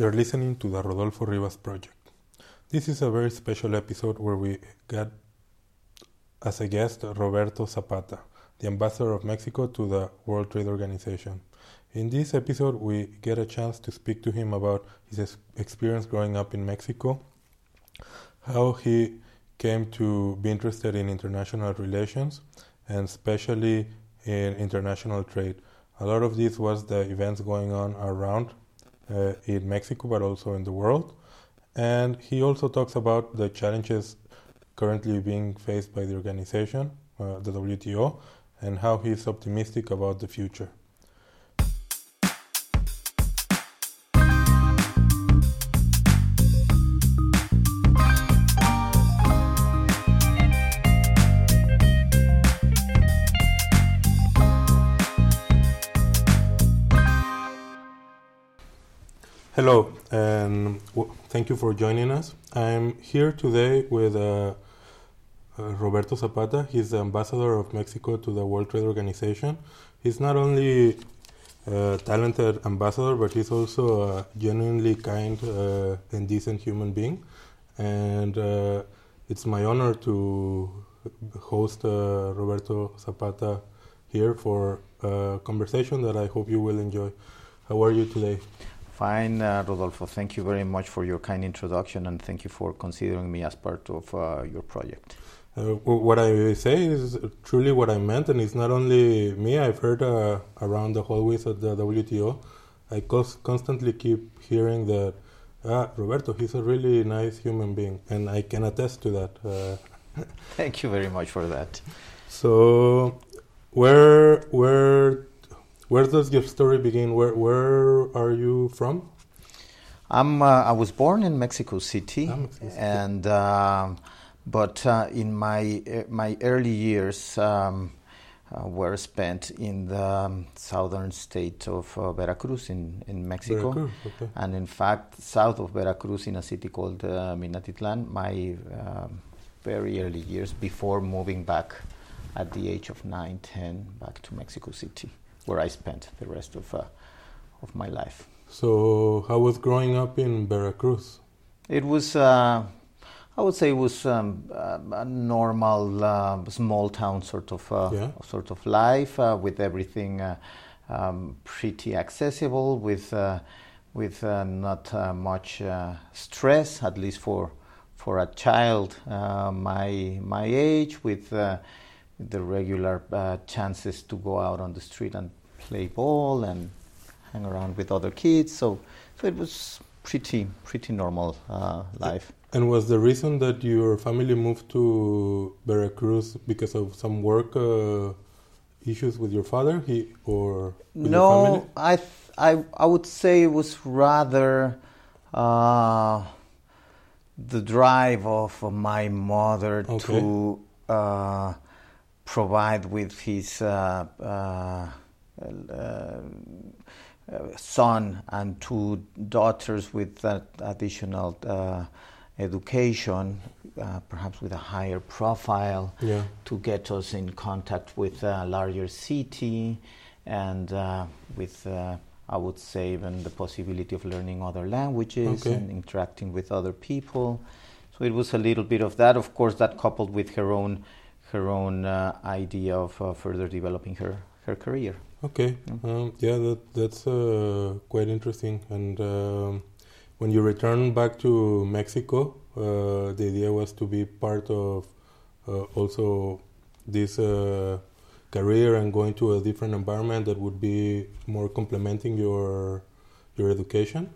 You're listening to the Rodolfo Rivas Project. This is a very special episode where we got as a guest Roberto Zapata, the ambassador of Mexico to the World Trade Organization. In this episode, we get a chance to speak to him about his experience growing up in Mexico, how he came to be interested in international relations, and especially in international trade. A lot of this was the events going on around uh, in Mexico, but also in the world. And he also talks about the challenges currently being faced by the organization, uh, the WTO, and how he's optimistic about the future. Hello, and w- thank you for joining us. I'm here today with uh, uh, Roberto Zapata. He's the ambassador of Mexico to the World Trade Organization. He's not only a talented ambassador, but he's also a genuinely kind uh, and decent human being. And uh, it's my honor to host uh, Roberto Zapata here for a conversation that I hope you will enjoy. How are you today? Fine, uh, Rodolfo. Thank you very much for your kind introduction and thank you for considering me as part of uh, your project. Uh, what I say is truly what I meant, and it's not only me. I've heard uh, around the hallways at the WTO. I constantly keep hearing that ah, Roberto, he's a really nice human being, and I can attest to that. Uh, Thank you very much for that. so, where where where does your story begin? Where where are you from? I'm, uh, I was born in Mexico City, Ah, Mexico City. and um, but uh, in my uh, my early years um, uh, were spent in the um, southern state of uh, Veracruz in in Mexico. Veracruz, okay. And in fact, south of Veracruz, in a city called uh, Minatitlan, my um, very early years before moving back at the age of 9, 10, back to Mexico City, where I spent the rest of, uh, of my life. So, how was growing up in Veracruz? It was, uh, I would say, it was um, a normal uh, small town sort of uh, Yeah. sort of life uh, with everything uh, um, pretty accessible, with uh, with uh, not uh, much uh, stress, at least for for a child uh, my my age, with uh, the regular uh, chances to go out on the street and play ball and hang around with other kids. So, so it was pretty pretty normal uh, life. And was the reason that your family moved to Veracruz because of some work uh, issues with your father? He or with your family? No, I, I I would say it was rather uh, the drive of my mother Okay. to uh, provide with his uh, uh, uh, son and two daughters with that additional uh, education, uh, perhaps with a higher profile Yeah. to get us in contact with a larger city and uh, with, uh, I would say, even the possibility of learning other languages Okay. and interacting with other people. So it was a little bit of that. Of course, that coupled with her own, her own uh, idea of uh, further developing her, her career. Okay. Um, yeah, that that's uh, quite interesting. And um, when you return back to Mexico, uh, the idea was to be part of uh, also this uh, career and going to a different environment that would be more complementing your your education.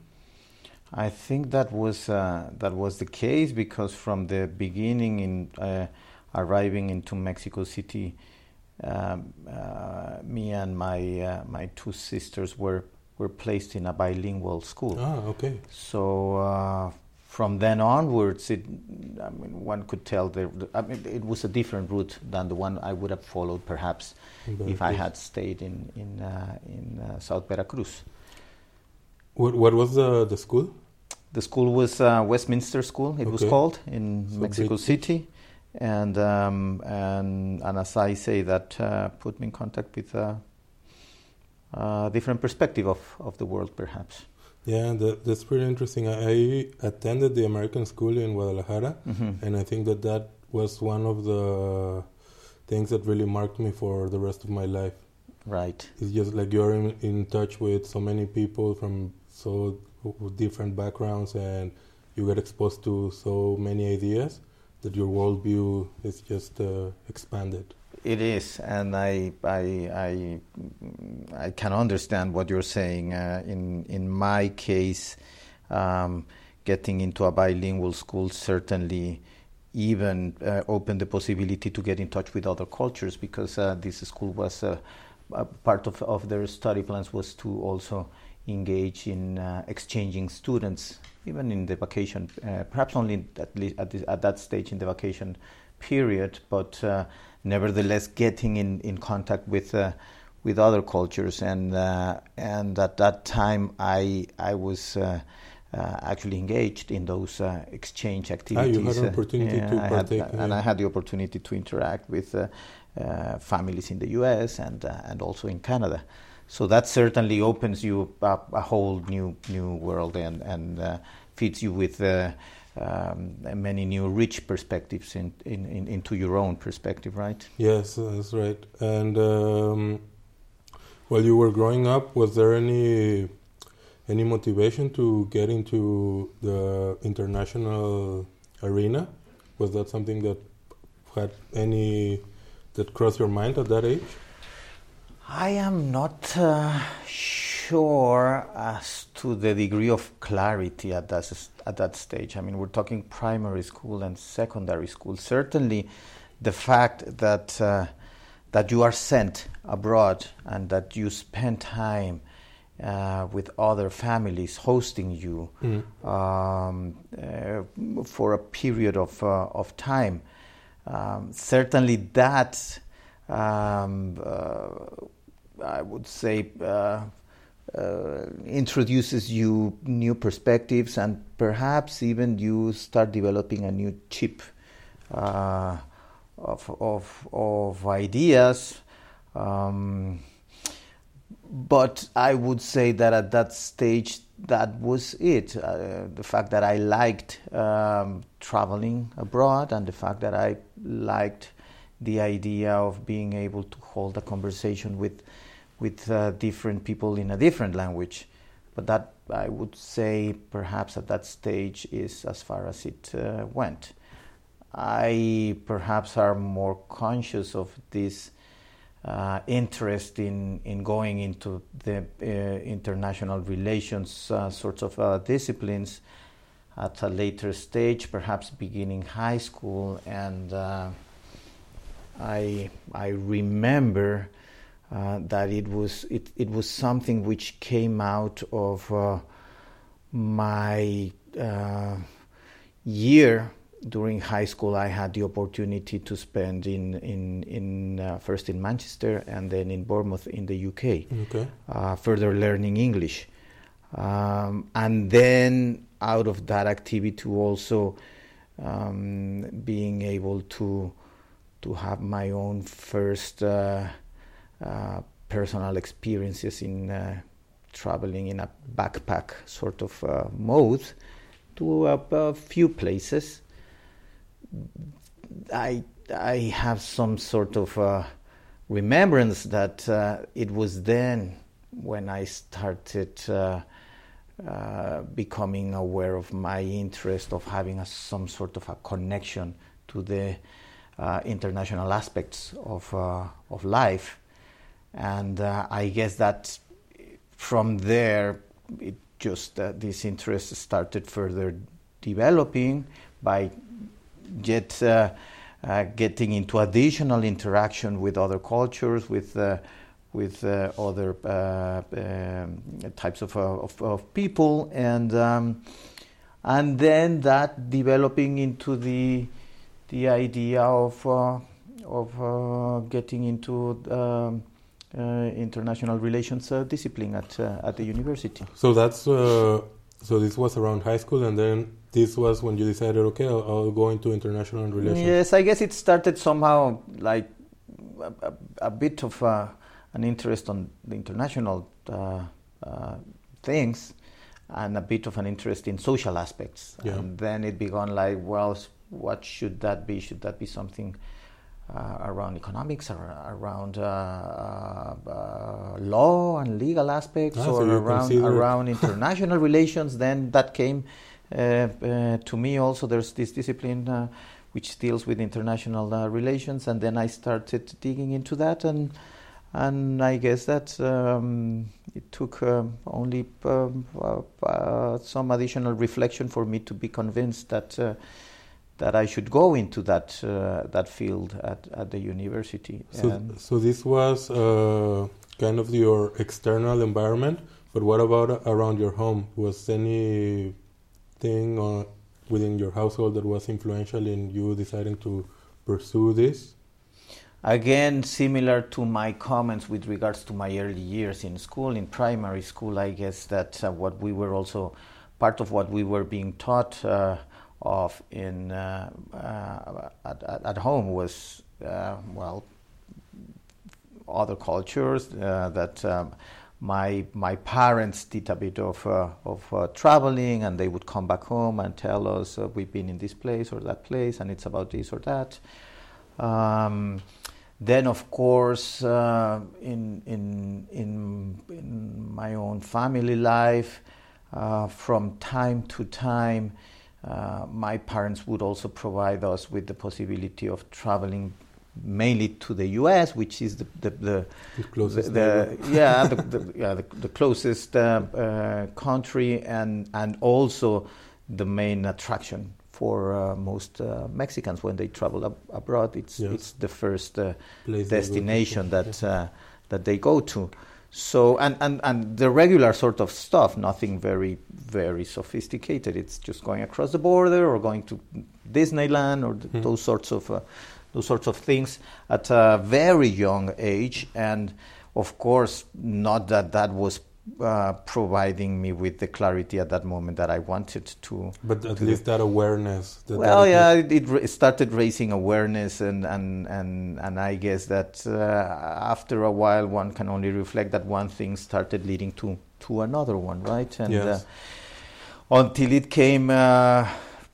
I think that was uh, that was the case because from the beginning, in uh, arriving into Mexico City, um, uh, me and my uh, my two sisters were were placed in a bilingual school. Ah, okay. So uh, from then onwards, it, I mean, one could tell the, I mean, it was a different route than the one I would have followed, perhaps, In if I had stayed in in uh, in uh, South Veracruz. What what was the the school? The school was uh, Westminster School. It was called in So Mexico. City, and um, and and as I say, that uh, put me in contact with a, a different perspective of, of the world, perhaps. Yeah, that, that's pretty interesting. I, I attended the American school in Guadalajara, Mm-hmm. and I think that that was one of the things that really marked me for the rest of my life. Right. It's just like you're in, in touch with so many people from so different backgrounds, and you get exposed to so many ideas that your worldview is just uh, expanded. It is, and I, I, I, I can understand what you're saying. Uh, in in my case, um, getting into a bilingual school certainly even uh, opened the possibility to get in touch with other cultures because uh, this school was uh, part of, of their study plans was to also engage in uh, exchanging students even in the vacation uh, perhaps only at least at, this, at that stage in the vacation period but uh, nevertheless getting in, in contact with uh, with other cultures and uh, and at that time I I was uh, uh, actually engaged in those uh, exchange activities. Ah, you had an opportunity to I had, partake and I had the opportunity to interact with uh, uh, families in the U.S. and uh, and also in Canada. So that certainly opens you up a whole new new world and and uh, feeds you with. Uh, um, many new rich perspectives in, in, in, into your own perspective, right? Yes, that's right. And um, while you were growing up, was there any any motivation to get into the international arena? Was that something that had any that crossed your mind at that age? I am not uh, sure as to the degree of clarity at that, at that stage. I mean, we're talking primary school and secondary school. Certainly, the fact that, uh, that you are sent abroad and that you spend time uh, with other families hosting you um, uh, for a period of, uh, of time. Um, certainly, that um, uh, I would say uh, uh, introduces you new perspectives, and perhaps even you start developing a new chip uh, of, of, of ideas. Um, but I would say that at that stage, that was it. Uh, the fact that I liked um, traveling abroad, and the fact that I liked the idea of being able to hold a conversation with with uh, different people in a different language. But that I would say, perhaps at that stage, is as far as it uh, went. I perhaps are more conscious of this uh, interest in, in going into the uh, international relations uh, sorts of uh, disciplines at a later stage, perhaps beginning high school. And I, I remember uh, that it was, it, it was something which came out of uh, my uh, year during high school, I had the opportunity to spend in in in uh, first in Manchester and then in Bournemouth in the UK, Okay. uh, further learning English, um, and then out of that activity also um, being able to to have my own first uh, uh, personal experiences in uh, traveling in a backpack sort of uh, mode to a, a few places. I I have some sort of uh, remembrance that uh, it was then when I started uh, uh, becoming aware of my interest of having a, some sort of a connection to the uh, international aspects of uh, of life, and uh, I guess that from there it just uh, this interest started further developing by get uh, uh, getting into additional interaction with other cultures, with uh, with uh, other um, types of, of, of people, and um, and then that developing into the the idea of of getting into um, international relations uh, discipline at uh, at the university. So that's uh, so this was around high school, and then this was when you decided, okay, I'll, I'll go into international relations. Yes, I guess it started somehow like a, a, a bit of uh, an interest on the international uh, uh, things, and a bit of an interest in social aspects. Yeah. And then it began like, well, what should that be? Should that be something uh, around economics, around uh, uh, uh, law and legal aspects, Ah, or around around international relations? Then that came uh, uh, to me. Also, there's this discipline. Uh, which deals with international uh, relations, and then I started digging into that, and and I guess that um, it took um, only um, uh, uh, some additional reflection for me to be convinced that uh, that I should go into that uh, that field at, at the university. So, And so this was uh, kind of your external environment, but what about around your home? Was anything uh, within your household that was influential in you deciding to pursue this? Again, similar to my comments with regards to my early years in school, in primary school, I guess that uh, what we were also part of what we were being taught uh, of in uh, uh, at, at, home was uh, well other cultures that um, my my parents did a bit of uh, of uh, traveling and they would come back home and tell us uh, we've been in this place or that place and it's about this or that. Um, then of course in, in in in my own family life from time to time uh, my parents would also provide us with the possibility of traveling mainly to the US which is the the, the The closest the, yeah, the, the, yeah, the, the closest uh, uh, country and and also the main attraction for uh, most uh, Mexicans when they travel ab- abroad. It's Yes. it's the first uh, Place they go to. destination that uh, that they go to. So and, and and the regular sort of stuff, nothing very very sophisticated. It's just going across the border or going to Disneyland or th- Hmm. those sorts of uh, those sorts of things at a very young age. And of course, not that that was uh, providing me with the clarity at that moment that I wanted to But at least that awareness. That well, that- yeah, it, it started raising awareness, and and and and I guess that uh, after a while, one can only reflect that one thing started leading to to another one, right? And Yes. uh, until it came uh,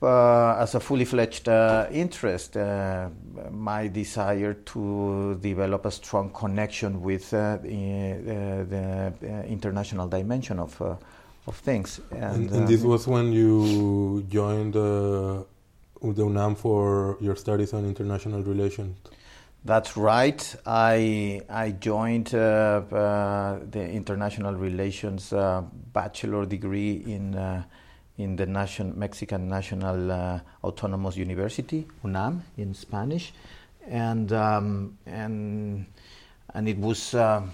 as a fully fledged uh, interest, uh, my desire to develop a strong connection with uh, the, uh, the uh, international dimension of. Uh, of things, and, And, and uh, this was when you joined uh, the UNAM for your studies on international relations. That's right. I I joined uh, uh, the international relations uh, bachelor degree in uh, in the nation, Mexican National uh, Autonomous University (UNAM) in Spanish, and um, and and it was um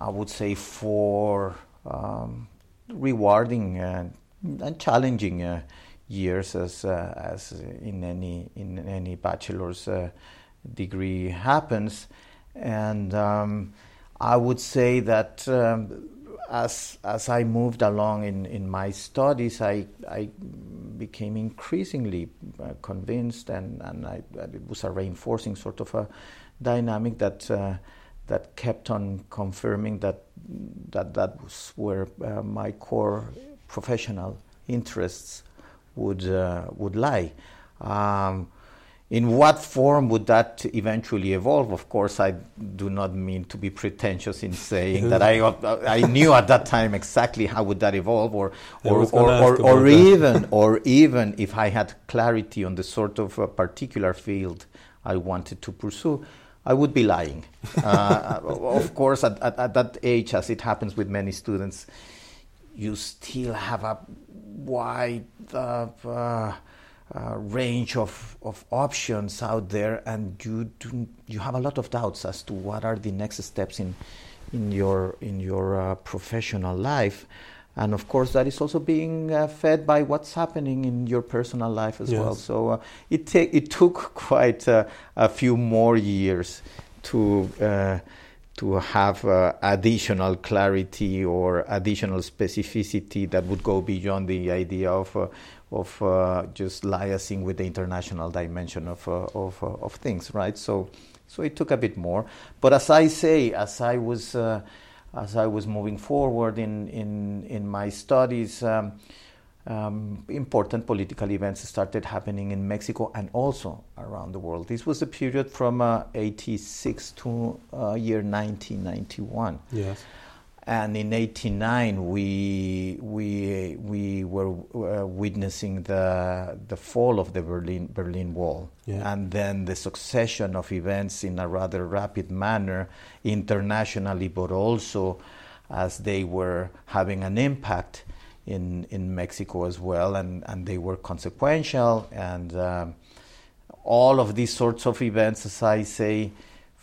I would say for um, rewarding uh, and challenging uh, years as uh, as in any in any bachelor's uh, degree happens, and um, I would say that um, as as I moved along in, in my studies, I I became increasingly uh, convinced, and and I, it was a reinforcing sort of a dynamic that. Uh, that kept on confirming that that that was where uh, my core professional interests would uh, would lie. Um, in what form would that eventually evolve? Of course, I do not mean to be pretentious in saying that I I knew at that time exactly how would that evolve, or or or, or, or that. even or even if I had clarity on the sort of uh, particular field I wanted to pursue, I would be lying. Uh, of course, at, at, at that age, as it happens with many students, you still have a wide uh, uh, range of, of options out there, and you do, you have a lot of doubts as to what are the next steps in in your in your uh, professional life. And of course, that is also being uh, fed by what's happening in your personal life as well. So uh, it ta- it took quite uh, a few more years to uh, to have uh, additional clarity or additional specificity that would go beyond the idea of uh, of uh, just liaising with the international dimension of uh, of uh, of things, right? So so it took a bit more. But as I say, as I was uh, as I was moving forward in in in my studies. Um, um, important political events started happening in Mexico and also around the world. This was a period from uh, 86 to uh, year 1991. Yes. And in '89, we we we were uh, witnessing the the fall of the Berlin Berlin Wall, Yeah. and then the succession of events in a rather rapid manner, internationally, but also as they were having an impact in in Mexico as well, and and they were consequential, and um, all of these sorts of events, as I say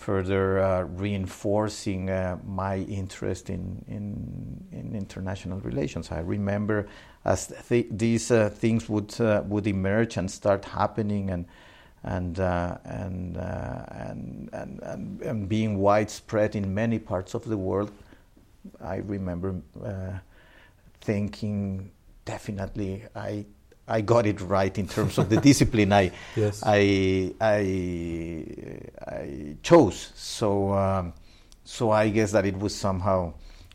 further uh, reinforcing uh, my interest in, in, in international relations. I remember as th- these uh, things would uh, would emerge and start happening and and uh, and, uh, and, and and and being widespread in many parts of the world. I remember thinking definitely I I got it right in terms of the discipline I, Yes. I, I, I chose. So, um, so I guess that it was somehow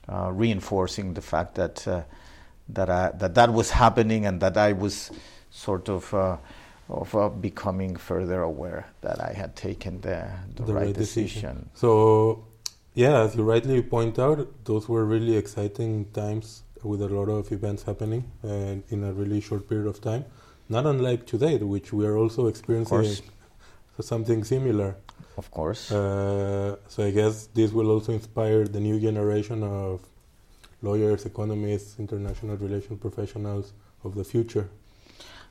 uh, reinforcing the fact that uh, that, I, that that was happening and that I was sort of uh, of uh, becoming further aware that I had taken the, the, right, decision. So, yeah, as you rightly point out, those were really exciting times with a lot of events happening uh, in a really short period of time. Not unlike today, which we are also experiencing something similar. Of course. Uh, so I guess this will also inspire the new generation of lawyers, economists, international relations professionals of the future.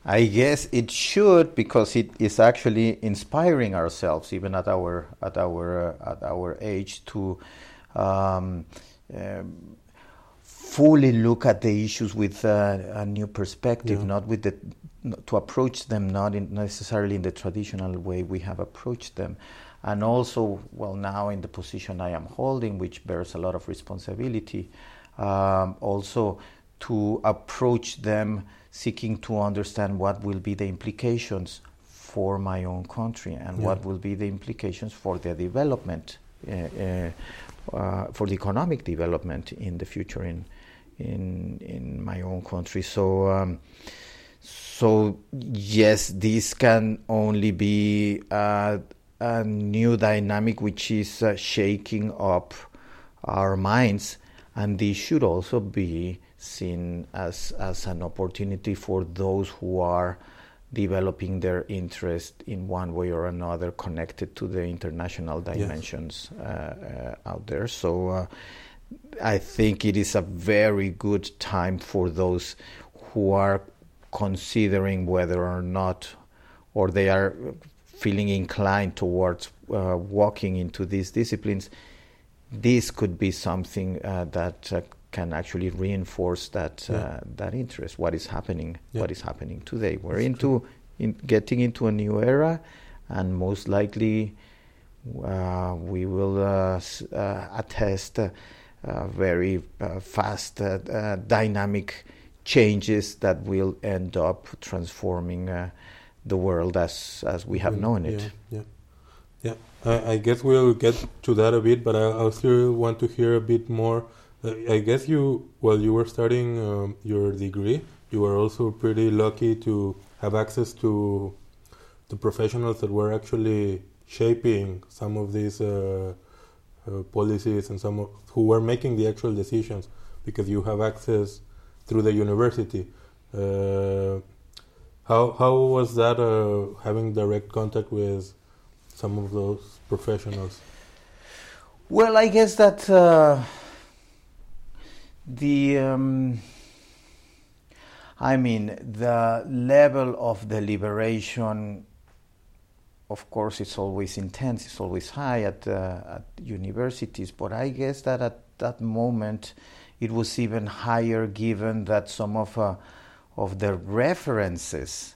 I guess it should because it is actually inspiring ourselves, even at our at our uh, at our age, to um, um, fully look at the issues with uh, a new perspective, Yeah. not with the to approach them not in necessarily in the traditional way we have approached them, and also well now in the position I am holding, which bears a lot of responsibility, um, also to approach them seeking to understand what will be the implications for my own country and Yeah. what will be the implications for the development, uh, uh, uh, for the economic development in the future in in in my own country. So. Um, so yes, this can only be uh, a new dynamic which is uh, shaking up our minds, and this should also be seen as as an opportunity for those who are developing their interest in one way or another connected to the international dimensions uh, uh, out there. So. I think it is a very good time for those who are considering whether or not, or they are feeling inclined towards uh, walking into these disciplines. This could be something uh, that uh, can actually reinforce that Yeah. uh, that interest. What is happening? Yeah. What is happening today? We're That's into in getting into a new era, and most likely uh, we will uh, uh, attest very uh, fast, uh, uh, dynamic changes that will end up transforming uh, the world as as we have Mm, known it. Yeah, yeah. yeah. I, I guess we'll get to that a bit, but I, still want to hear a bit more. Uh, I guess you, while you were studying um, your degree, you were also pretty lucky to have access to the professionals that were actually shaping some of these uh, uh, policies and some of, who were making the actual decisions because you have access through the university. Uh, how how was that uh, having direct contact with some of those professionals? Well, I guess that uh, the um, I mean the level of deliberation, of course, it's always intense. It's always high at uh, at universities, but I guess that at that moment it was even higher, given that some of uh, of the references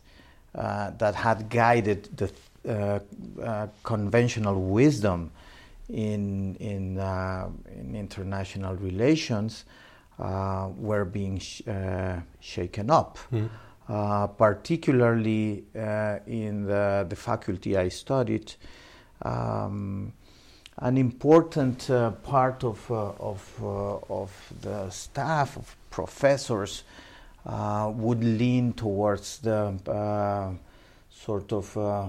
uh, that had guided the uh, uh, conventional wisdom in in, uh, in international relations were being sh- shaken up. Hmm. Uh, particularly uh, in the, the faculty I studied, um, an important uh, part of, uh, of, uh, of the staff, of professors, uh, would lean towards the uh, sort of uh,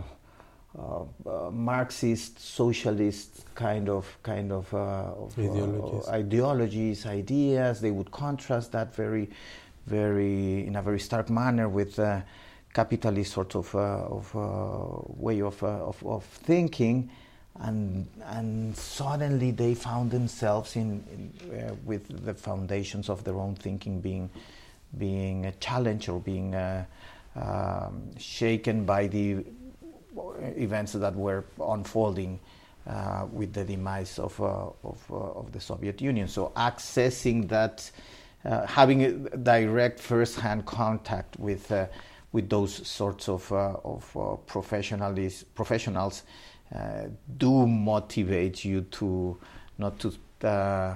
Marxist, socialist kind of kind of, of ideologies. ideologies, ideas. They would contrast that very, very in a very stark manner with capitalist sort of, of way of, of, of thinking and and suddenly they found themselves in, in uh, with the foundations of their own thinking being being a challenge or being uh, um, shaken by the events that were unfolding uh, with the demise of uh, of, uh, of, the Soviet Union. So accessing that, uh, having a direct first-hand contact with with those sorts of of professionals professionals uh, do motivate you to not to uh,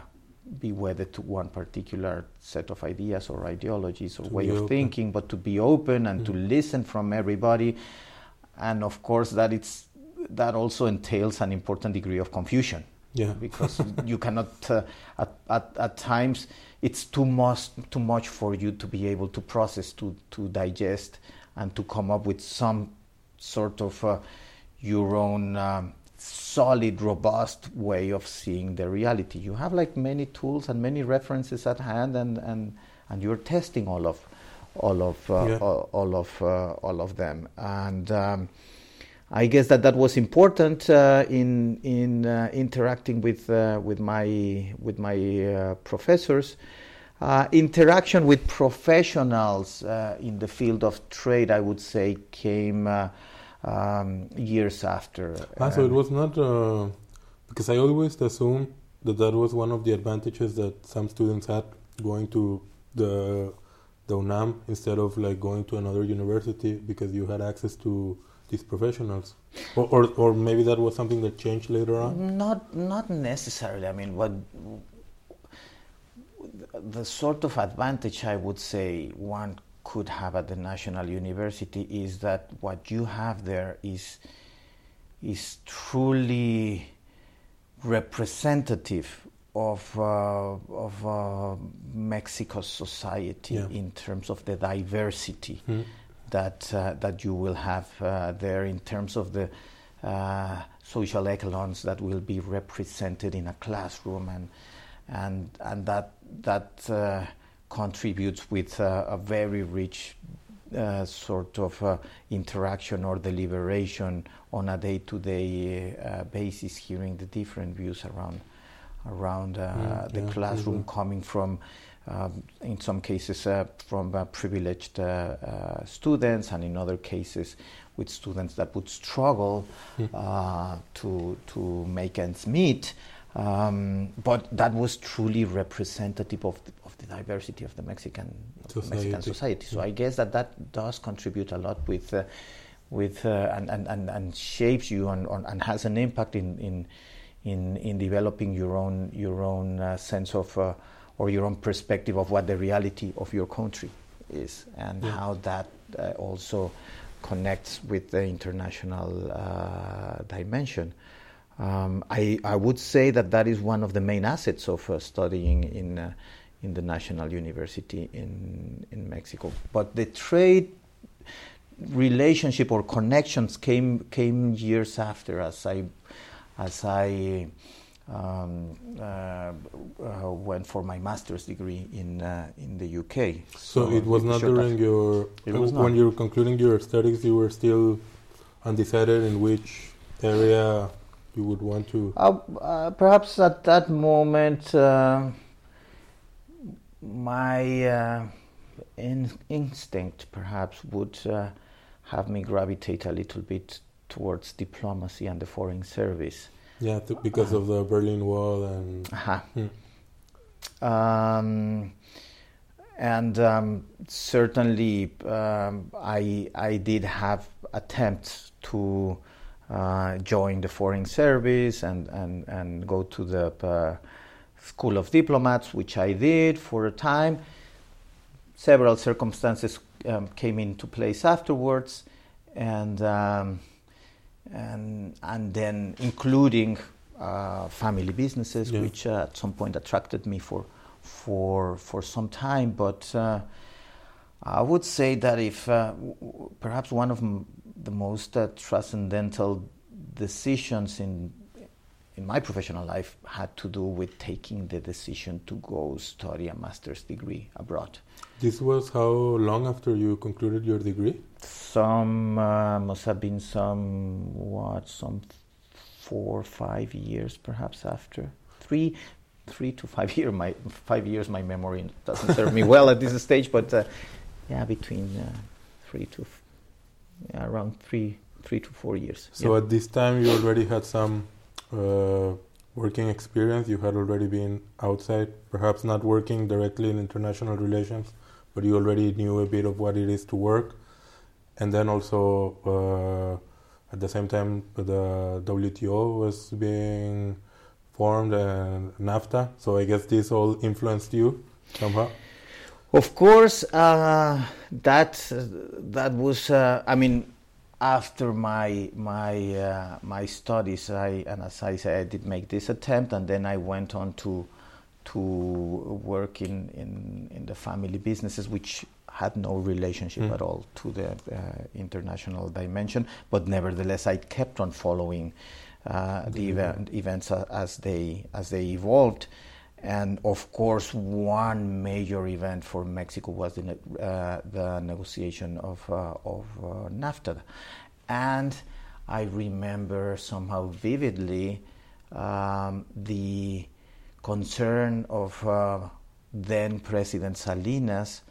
be wedded to one particular set of ideas or ideologies or to way of open. thinking, but to be open and mm. to listen from everybody. And of course, that it's that also entails an important degree of confusion. Yeah. because you cannot uh, at, at, at times it's too much too much for you to be able to process to to digest and to come up with some sort of uh, your own um, solid, robust way of seeing the reality. You have like many tools and many references at hand, and and, and you're testing all of all of uh, yeah. all, all, of uh, all of them. And um, I guess that that was important uh, in in uh, interacting with uh, with my with my uh, professors. interaction with professionals in the field of trade, I would say, came um, years after. Ah, so it was not uh, because I always assumed that that was one of the advantages that some students had going to the the UNAM instead of like going to another university because you had access to these professionals, or, or, or maybe that was something that changed later on. Not not necessarily. I mean, what the sort of advantage I would say one could have at the National University is that what you have there is is truly representative of uh, of uh, Mexico's society yeah. in terms of the diversity mm. That uh, that you will have uh, there in terms of the uh, social echelons that will be represented in a classroom and and and that that uh, contributes with uh, a very rich uh, sort of uh, interaction or deliberation on a day-to-day uh, basis, hearing the different views around around mm, the yeah, classroom, mm-hmm. coming from, um, in some cases, uh, from privileged students, and in other cases, with students that would struggle mm. to to make ends meet. Um, but that was truly representative of the, of the diversity of the Mexican society. Mexican society. So I guess that that does contribute a lot with uh, with uh, and, and, and, shapes you and, and has an impact in, in in in developing your own your own uh, sense of uh, or your own perspective of what the reality of your country is and yeah. how that uh, also connects with the international uh, dimension. Um, I, I, would say that that is one of the main assets of uh, studying in, uh, in the National University in, in Mexico. But the trade relationship or connections came, came years after as I, as I um, uh, uh went for my master's degree in, uh, in the UK. So, so it was not during your, when you were concluding your studies, you were still undecided in which area you would want to? Uh, uh, perhaps at that moment, uh, my uh, in instinct perhaps would uh, have me gravitate a little bit towards diplomacy and the foreign service. Yeah, th- because of the Berlin Wall and. Uh-huh. Hmm. Um, and um, certainly, um, I I did have attempts to uh, join the foreign service and, and, and go to the uh, School of Diplomats, which I did for a time. Several circumstances um, came into place afterwards, and, um, and, and then including uh, family businesses, Yeah. which uh, at some point attracted me for for for some time. But uh, I would say that if uh, w- perhaps one of m- the most uh, transcendental decisions in in my professional life had to do with taking the decision to go study a master's degree abroad. This was how long after you concluded your degree? Some uh, must have been some what some four or five years perhaps after three three to five year my five years my memory doesn't serve me well at this stage but uh, yeah between uh, three to f- yeah, around three three to four years So yeah. at this time, you already had some uh, working experience. You had already been outside, perhaps not working directly in international relations, but you already knew a bit of what it is to work. And then also, uh, at the same time, the WTO was being formed and NAFTA. So I guess this all influenced you somehow. Of course, uh, that that was. Uh, I mean, after my my uh, my studies, I and as I said, I did make this attempt, and then I went on to to work in in, in the family businesses, which had no relationship Mm. at all to the uh, international dimension. But nevertheless, I kept on following uh, the The event, events as they as they evolved. And of course, one major event for Mexico was the, uh, the negotiation of, uh, of uh, NAFTA. And I remember somehow vividly um, the concern of uh, then President Salinas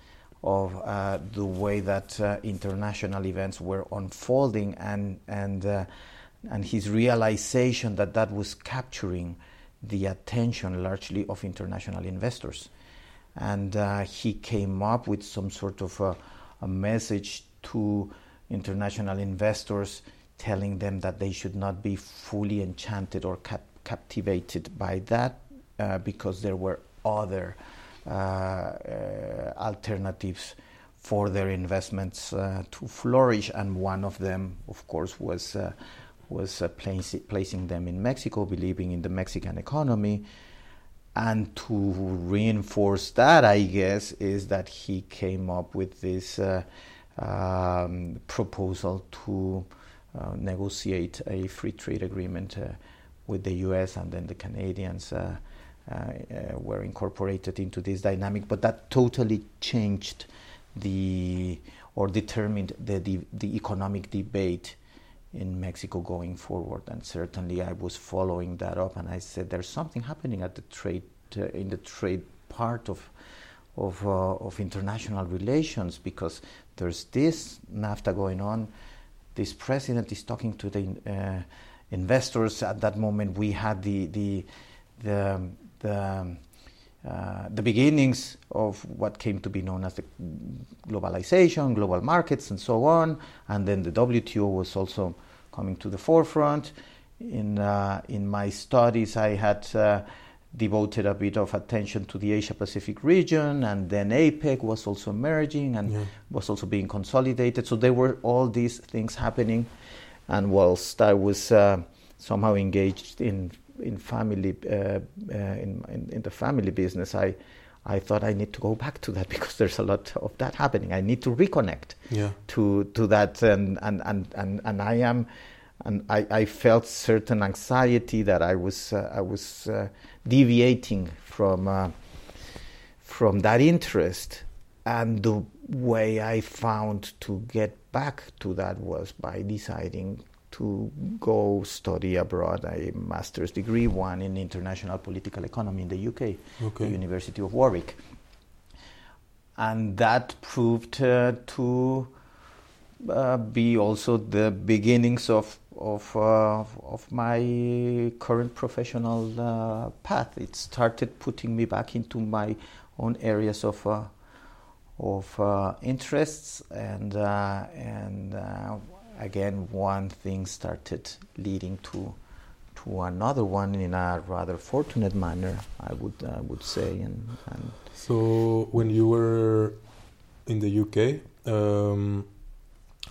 of uh, the way that uh, international events were unfolding and, and, uh, and his realization that that was capturing the attention largely of international investors. And uh, he came up with some sort of a, a message to international investors telling them that they should not be fully enchanted or cap- captivated by that uh, because there were other uh, uh, alternatives for their investments uh, to flourish, and one of them, of course, was was uh, place, placing them in Mexico, believing in the Mexican economy. And to reinforce that, I guess, is that he came up with this uh, um, proposal to uh, negotiate a free trade agreement uh, with the US, and then the Canadians uh, uh, were incorporated into this dynamic. But that totally changed the or determined the, the, the economic debate in Mexico going forward. And certainly, I was following that up, and I said, "There's something happening at the trade uh, in the trade part of of, uh, of international relations because there's this NAFTA going on. This president is talking to the uh, investors. At that moment, we had the the the the, uh, the beginnings of what came to be known as the globalization, global markets, and so on. And then the WTO was also coming to the forefront. In uh, in my studies, I had uh, devoted a bit of attention to the Asia Pacific region, and then APEC was also emerging and Yeah. was also being consolidated. So there were all these things happening, and whilst I was uh, somehow engaged in in family uh, uh, in, in in the family business, I I thought I need to go back to that because there's a lot of that happening. I need to reconnect Yeah. to to that and and and and, and I am and I, I felt certain anxiety that I was uh, I was uh, deviating from uh, from that interest and the way I found to get back to that was by deciding to go study abroad a master's degree one in international political economy in the UK Okay. the University of Warwick and that proved uh, to uh, be also the beginnings of of uh, of my current professional uh, path. It started putting me back into my own areas of uh, of uh, interests, and uh, and uh, again, one thing started leading to to another one in a rather fortunate manner, I would I would say, and, and So when you were in the UK, um,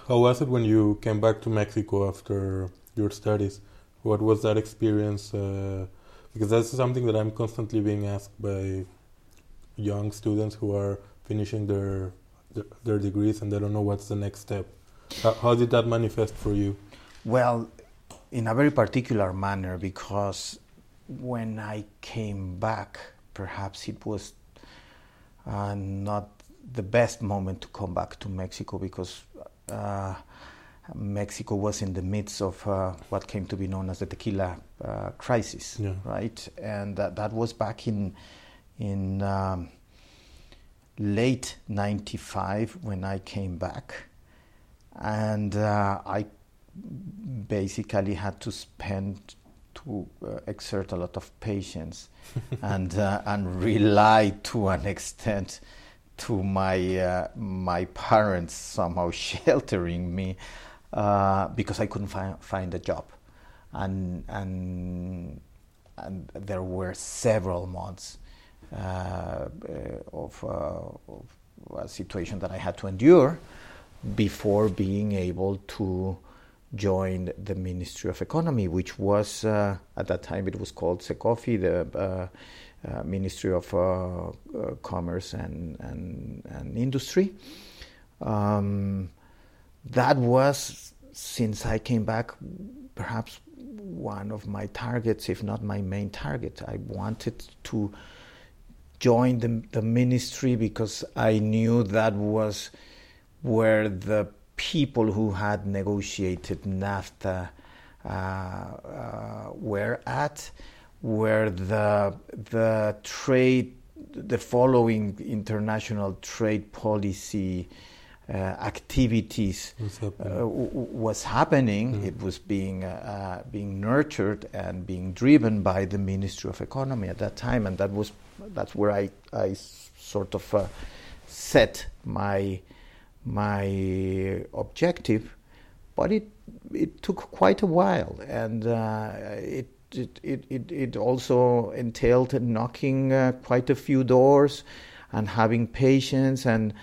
how was it when you came back to Mexico after your studies? what was that experience? Uh, because that's something that I'm constantly being asked by young students who are finishing their their, their degrees and they don't know what's the next step. How, how did that manifest for you? Well, in a very particular manner because when I came back, perhaps it was uh, not the best moment to come back to Mexico because uh, Mexico was in the midst of uh, what came to be known as the tequila uh, crisis, Yeah. right? And that, that was back in in um, late '95 when I came back, and uh, I basically had to spend to uh, exert a lot of patience and uh, and rely to an extent to my uh, my parents somehow sheltering me uh, because I couldn't find find a job, and and and there were several months uh, of, uh, of a situation that I had to endure before being able to join the Ministry of Economy, which was uh, at that time it was called SECOFI, the uh, uh, Ministry of uh, uh, Commerce and, and, and Industry. Um, that was, since I came back, perhaps one of my targets, if not my main target. I wanted to join the, the ministry because I knew that was where the people who had negotiated NAFTA uh, uh, were at, where the the trade, the following international trade policy uh, activities What's happening? uh, was happening. Mm. It was being uh, uh, being nurtured and being driven by the Ministry of Economy at that time, and that was that's where I I sort of uh, set my my objective, but it it took quite a while, and uh, it, it it it also entailed knocking uh, quite a few doors, and having patience and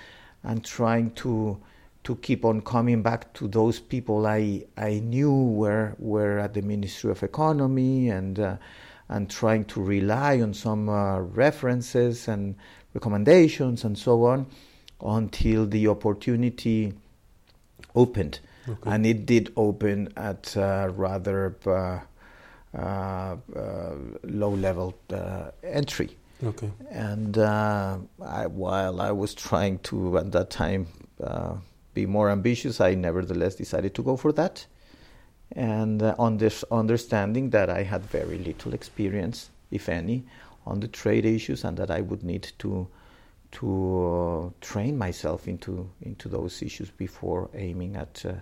and trying to to keep on coming back to those people I I knew were were at the Ministry of Economy and uh, and trying to rely on some uh, references and recommendations and so on until the opportunity opened Okay. and it did open at uh, rather uh, uh, uh, low level uh, entry Okay. and uh, I, while I was trying to at that time uh, be more ambitious, I nevertheless decided to go for that, and uh, on this understanding that I had very little experience, if any, on the trade issues, and that I would need to to uh, train myself into into those issues before aiming at uh,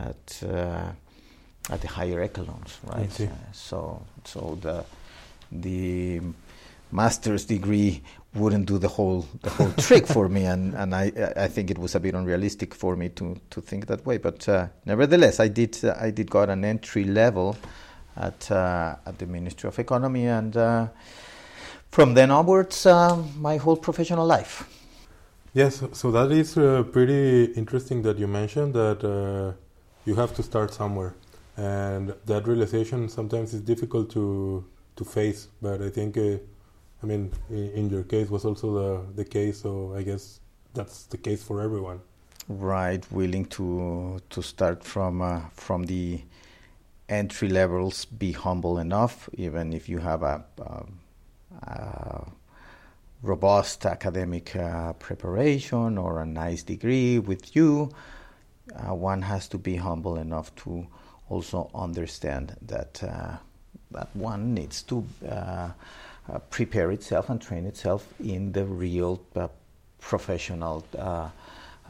at uh, at the higher echelons, right? Uh, so so the the master's degree wouldn't do the whole the whole trick for me, and, and I I think it was a bit unrealistic for me to, to think that way. But uh, nevertheless, I did uh, I did got an entry level at uh, at the Ministry of Economy, and uh, from then onwards, uh, my whole professional life. Yes, so that is uh, pretty interesting that you mentioned that uh, you have to start somewhere, and that realization sometimes is difficult to to face. But I think, uh, I mean, in, in your case was also the the case. So I guess that's the case for everyone. Right, willing to to start from uh, from the entry levels, be humble enough, even if you have a, a, a robust academic uh, preparation or a nice degree with you. Uh, one has to be humble enough to also understand that uh, that one needs to uh, uh, prepare itself and train itself in the real uh, professional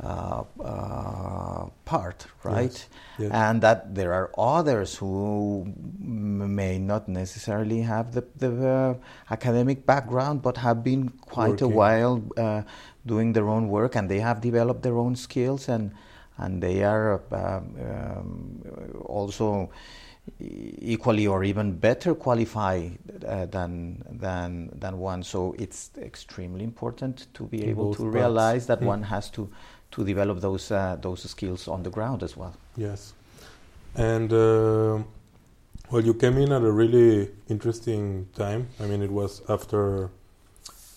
uh, uh, part, right? Yes. And that there are others who m- may not necessarily have the, the uh, academic background, but have been quite a while uh, doing their own work, and they have developed their own skills, and and they are um, um, also equally or even better qualified uh, than than than one. So it's extremely important to be In able to parts. realize that Mm. one has to to develop those uh, those skills on the ground as well. Yes, and uh, Well, you came in at a really interesting time. I mean, it was after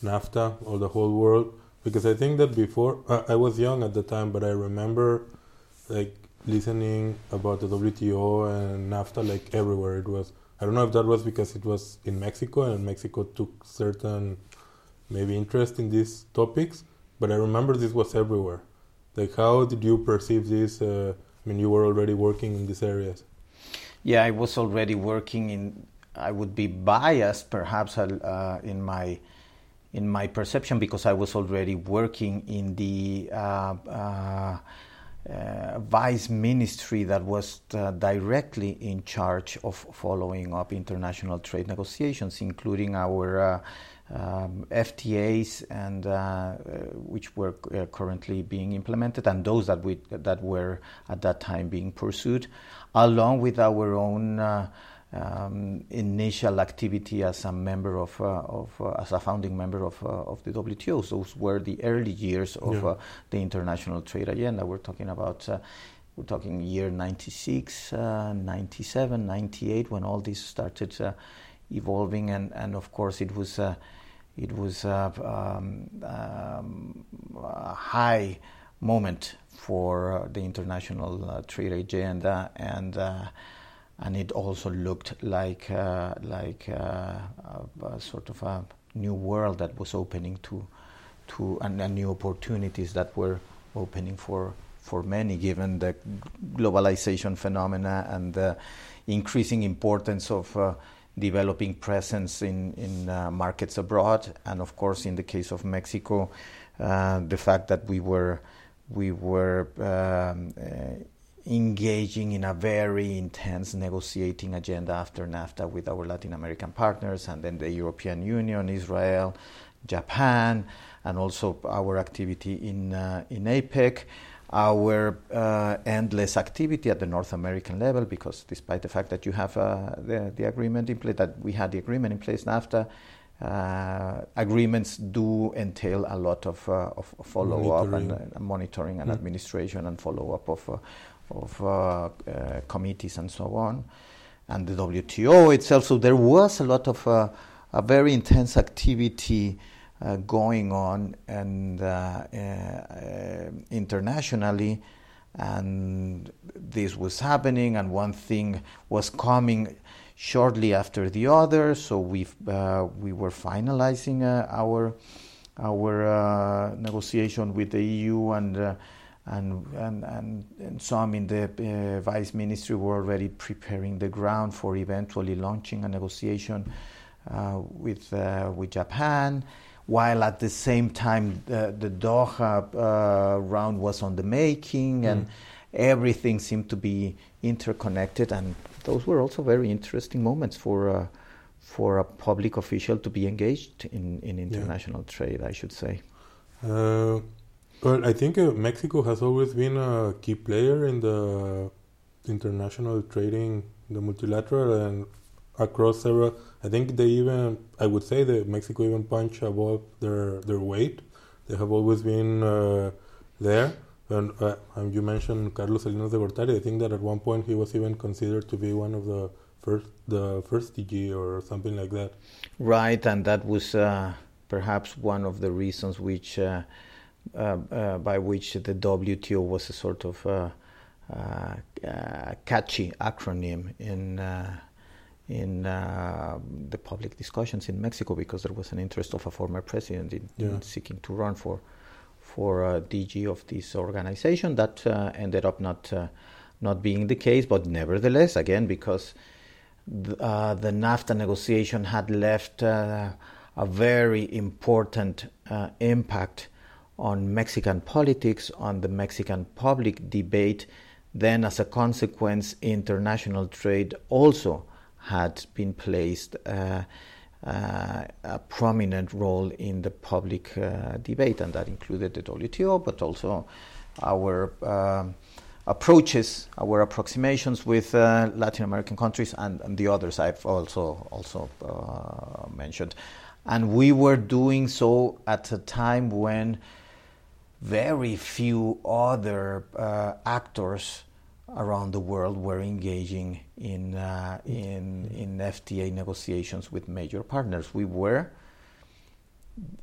NAFTA or the whole world, because I think that before I was young at the time, but I remember like listening about the WTO and NAFTA like everywhere. It was I don't know if that was because it was in Mexico and Mexico took certain maybe interest in these topics, but I remember this was everywhere. Like, how did you perceive this? Uh, I mean, you were already working in these areas. Yeah, I was already working in. I would be biased, perhaps, uh, in my in my perception because I was already working in the uh, uh, vice ministry that was uh, directly in charge of following up international trade negotiations, including our uh, um, FTAs and uh, uh, which were uh, currently being implemented, and those that we that were at that time being pursued, along with our own um, initial activity as a member of, uh, of uh, as a founding member of, uh, of the WTO. So those were the early years of yeah. Uh, the international trade agenda. We're talking about uh, we're talking year 96, uh, 97, 98 when all this started evolving, and, and of course it was it was um, um, a high moment for the international trade agenda and and it also looked like uh, like uh, a, a, sort of a new world that was opening to to and, and, new opportunities that were opening for for many given the globalization phenomena and the increasing importance of uh, developing presence in in uh, markets abroad and of course in the case of Mexico uh, the fact that we were we were um, uh, engaging in a very intense negotiating agenda after NAFTA with our Latin American partners and then the European Union, Israel, Japan, and also our activity in, uh, in APEC. Our uh, endless activity at the North American level, because despite the fact that you have uh, the, the agreement in place, that we had the agreement in place, NAFTA, uh, agreements do entail a lot of, uh, of follow up and uh, monitoring and mm. administration and follow up of, uh, of uh, uh, committees and so on, and the WTO itself. So there was a lot of uh, a very intense activity going on and internationally, and this was happening, and one thing was coming shortly after the other. So we uh, we were finalizing uh, our our uh, negotiation with the EU and and, and, and, and some in the uh, vice ministry were already preparing the ground for eventually launching a negotiation uh, with, uh, with Japan, while at the same time the, the Doha uh, round was on the making, mm. and everything seemed to be interconnected. And those were also very interesting moments for, uh, for a public official to be engaged in, in international yeah. trade, I should say. Uh, well, I think uh, Mexico has always been a key player in the international trading, the multilateral, and across several. I think they even, I would say that Mexico even punch above their their weight. They have always been uh, there. And, uh, you mentioned Carlos Salinas de Gortari. I think that at one point he was even considered to be one of the first, the first DG or something like that. Right, and that was uh, perhaps one of the reasons which uh, uh, uh, by which the WTO was a sort of uh, catchy acronym in in uh, the public discussions in Mexico because there was an interest of a former president in, yeah. in seeking to run for for uh, DG of this organization. That uh, ended up not not being the case, but nevertheless, again, because the, the NAFTA negotiation had left a very important impact on Mexican politics, on the Mexican public debate, then as a consequence, international trade also had been placed uh, uh, a prominent role in the public uh, debate, and that included the WTO, but also our um, approaches, our approximations with uh, Latin American countries, and, and, the others I've also also uh, mentioned. And we were doing so at a time when very few other actors around the world were engaging in, uh, in, in FTA negotiations with major partners. We were,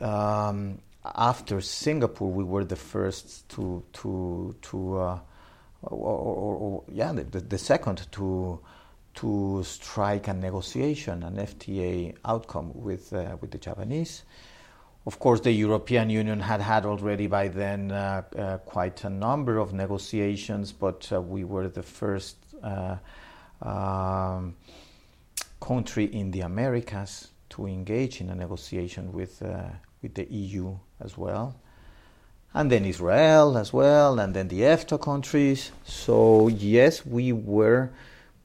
um, after Singapore, we were the first to, to, to uh, or, or, or, yeah, the, the second to, to strike a negotiation, an FTA outcome with, uh, with the Japanese. Of course, the European Union had had already by then uh, uh, quite a number of negotiations, but uh, we were the first uh, um, country in the Americas to engage in a negotiation with, uh, with the EU as well. And then Israel as well, and then the EFTA countries. So, yes, we were,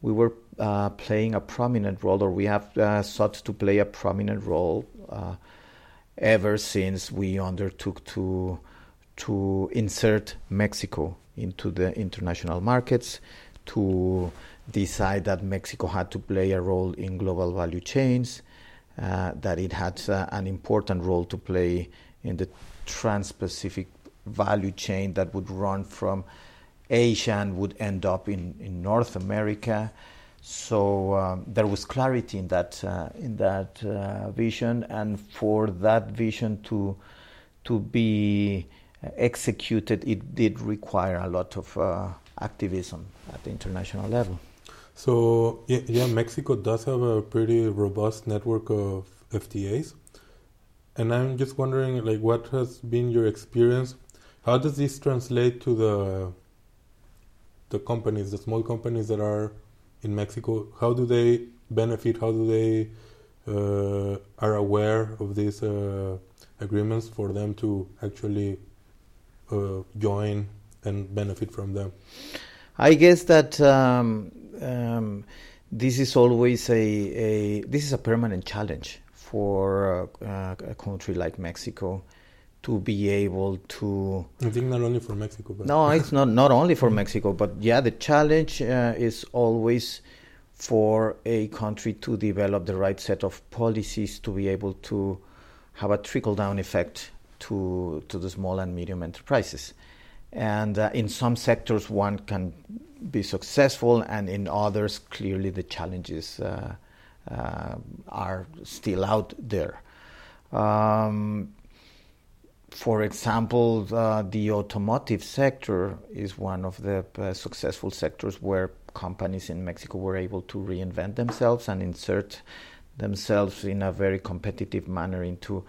we were uh, playing a prominent role, or we have sought to play a prominent role ever since we undertook to to insert Mexico into the international markets, to decide that Mexico had to play a role in global value chains, uh, that it had uh, an important role to play in the trans-Pacific value chain that would run from Asia and would end up in, in North America. So um, there was clarity in that uh, in that uh, vision, and for that vision to to be executed, it did require a lot of uh, activism at the international level. So yeah, yeah, Mexico does have a pretty robust network of FTAs, and I'm just wondering, like, what has been your experience? How does this translate to the the companies, the small companies that are in Mexico, how do they benefit? How do they uh, are aware of these uh, agreements for them to actually uh, join and benefit from them? I guess that um, um, this is always a, a, this is a permanent challenge for uh, a country like Mexico to be able to. I think not only for Mexico, but no, it's not not only for Mexico, but yeah, the challenge uh, is always for a country to develop the right set of policies to be able to have a trickle down effect to to the small and medium enterprises. And uh, in some sectors, one can be successful, and in others, clearly the challenges uh, uh are still out there. Um, for example, uh, the automotive sector is one of the uh, successful sectors where companies in Mexico were able to reinvent themselves and insert themselves in a very competitive manner into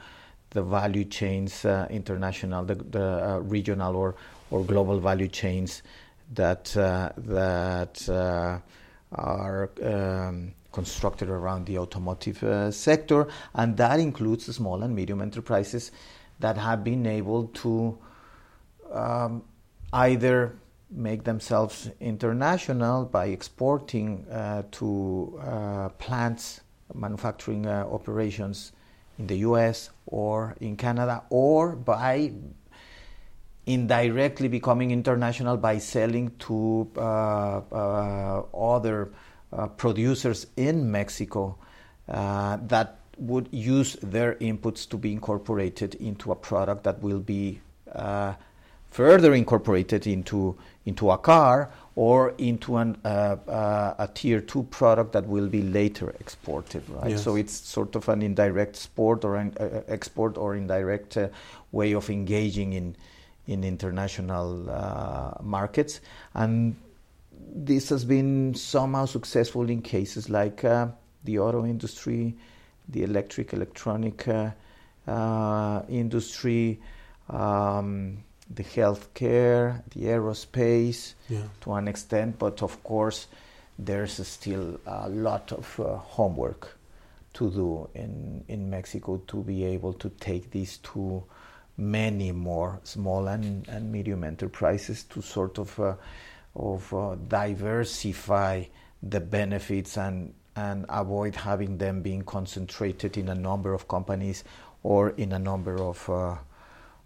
the value chains, uh, international, the, the uh, regional or, or global value chains that uh, that uh, are um, constructed around the automotive sector, and that includes small and medium enterprises that have been able to um, either make themselves international by exporting uh, to uh, plants, manufacturing uh, operations in the US or in Canada, or by indirectly becoming international by selling to uh, uh, other uh, producers in Mexico that would use their inputs to be incorporated into a product that will be uh, further incorporated into into a car or into an, uh, uh, a tier two product that will be later exported, right? Yes. So it's sort of an indirect sport or an uh, export or indirect uh, way of engaging in in international uh, markets, and this has been somehow successful in cases like the auto industry, the electric electronic uh, uh, industry, um, the healthcare, the aerospace, yeah. to an extent, but of course, there's still a lot of uh, homework to do in, in Mexico to be able to take these to many more small and, and medium enterprises to sort of uh, of uh, diversify the benefits and and avoid having them being concentrated in a number of companies or in a number of uh,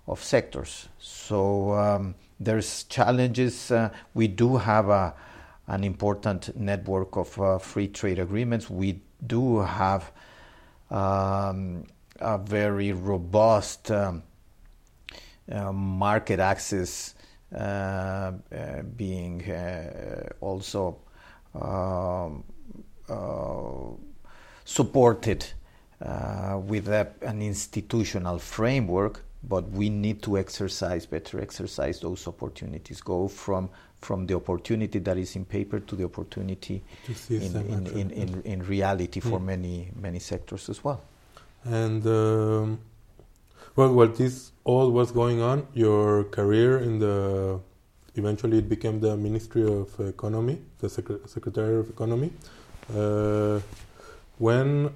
of sectors. So um, there's challenges. Uh, we do have a, an important network of uh, free trade agreements. We do have um, a very robust um, uh, market access uh, uh, being also um, supported with a, an institutional framework but we need to exercise better exercise those opportunities. Go from from the opportunity that is in paper to the opportunity in, in, in, in, in, reality for mm. many many sectors as well. And um, well while this all was going on your career in the eventually it became the ministry of economy the Secre- secretary of economy. uh, when